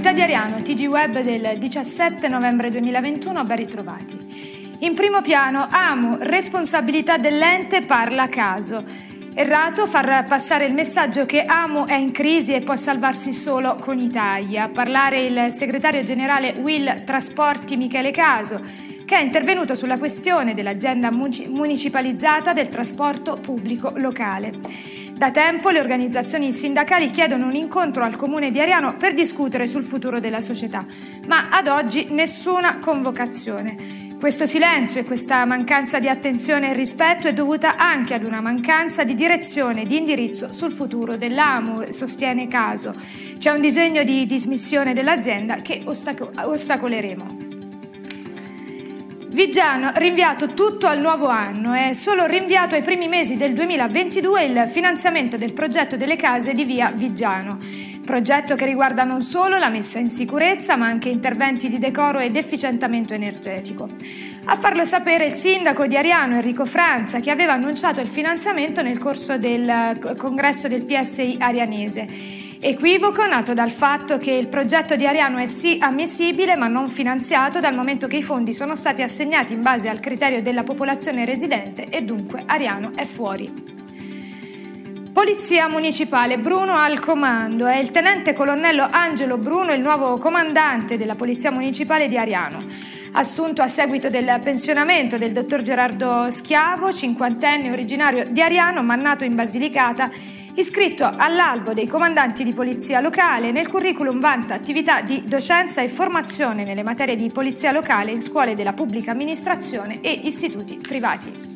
Città di Ariano, TG Web del 17 novembre 2021, ben ritrovati. In primo piano, AMU, responsabilità dell'ente, parla a caso. Errato far passare il messaggio che AMU è in crisi e può salvarsi solo con Italia. Parlare il segretario generale Will Trasporti Michele Caso, che è intervenuto sulla questione dell'azienda municipalizzata del trasporto pubblico locale. Da tempo le organizzazioni sindacali chiedono un incontro al comune di Ariano per discutere sul futuro della società, ma ad oggi nessuna convocazione. Questo silenzio e questa mancanza di attenzione e rispetto è dovuta anche ad una mancanza di direzione e di indirizzo sul futuro dell'AMU, sostiene Caso. C'è un disegno di dismissione dell'azienda che ostaco- ostacoleremo. Viggiano rinviato tutto al nuovo anno, è solo rinviato ai primi mesi del 2022 il finanziamento del progetto delle case di via Viggiano. Progetto che riguarda non solo la messa in sicurezza, ma anche interventi di decoro ed efficientamento energetico. A farlo sapere il sindaco di Ariano Enrico Franza, che aveva annunciato il finanziamento nel corso del congresso del PSI arianese. Equivoco nato dal fatto che il progetto di Ariano è sì ammissibile ma non finanziato dal momento che i fondi sono stati assegnati in base al criterio della popolazione residente e dunque Ariano è fuori. Polizia Municipale Bruno al comando. È il tenente colonnello Angelo Bruno il nuovo comandante della Polizia Municipale di Ariano. Assunto a seguito del pensionamento del dottor Gerardo Schiavo, cinquantenne originario di Ariano, ma nato in Basilicata, Iscritto all'albo dei comandanti di polizia locale, nel curriculum vanta attività di docenza e formazione nelle materie di polizia locale in scuole della pubblica amministrazione e istituti privati.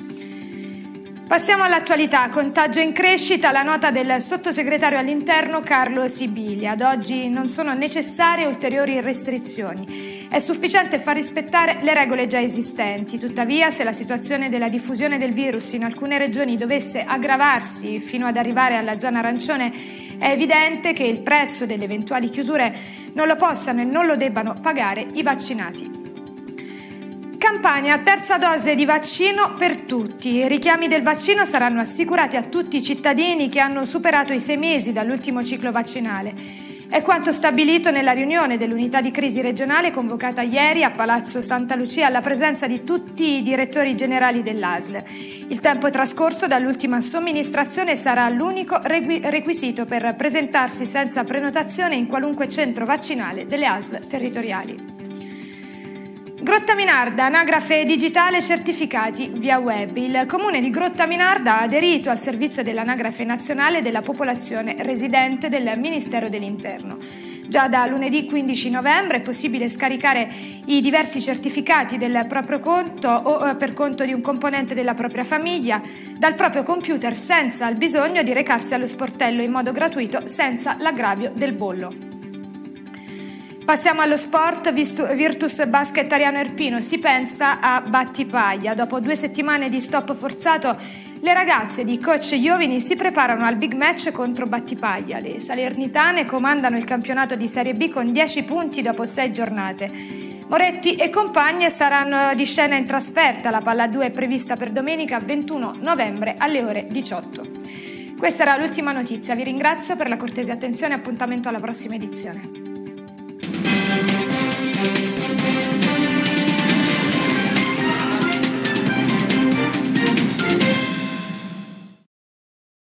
Passiamo all'attualità. Contagio in crescita. La nota del sottosegretario all'interno Carlo Sibilia. Ad oggi non sono necessarie ulteriori restrizioni. È sufficiente far rispettare le regole già esistenti. Tuttavia, se la situazione della diffusione del virus in alcune regioni dovesse aggravarsi fino ad arrivare alla zona arancione, è evidente che il prezzo delle eventuali chiusure non lo possano e non lo debbano pagare i vaccinati. Campania, terza dose di vaccino per tutti. I richiami del vaccino saranno assicurati a tutti i cittadini che hanno superato i sei mesi dall'ultimo ciclo vaccinale. È quanto stabilito nella riunione dell'unità di crisi regionale convocata ieri a Palazzo Santa Lucia alla presenza di tutti i direttori generali dell'ASL. Il tempo trascorso dall'ultima somministrazione sarà l'unico requisito per presentarsi senza prenotazione in qualunque centro vaccinale delle ASL territoriali. Grotta Minarda, anagrafe digitale certificati via web. Il comune di Grotta Minarda ha aderito al servizio dell'anagrafe nazionale della popolazione residente del Ministero dell'Interno. Già da lunedì 15 novembre è possibile scaricare i diversi certificati del proprio conto o eh, per conto di un componente della propria famiglia dal proprio computer senza il bisogno di recarsi allo sportello in modo gratuito senza l'aggravio del bollo. Passiamo allo sport, Virtus Basket Ariano Erpino si pensa a Battipaglia. Dopo due settimane di stop forzato, le ragazze di coach Iovini si preparano al big match contro Battipaglia. Le salernitane comandano il campionato di Serie B con 10 punti dopo 6 giornate. Moretti e compagne saranno di scena in trasferta. La palla 2 è prevista per domenica 21 novembre alle ore 18. Questa era l'ultima notizia. Vi ringrazio per la cortese attenzione e appuntamento alla prossima edizione.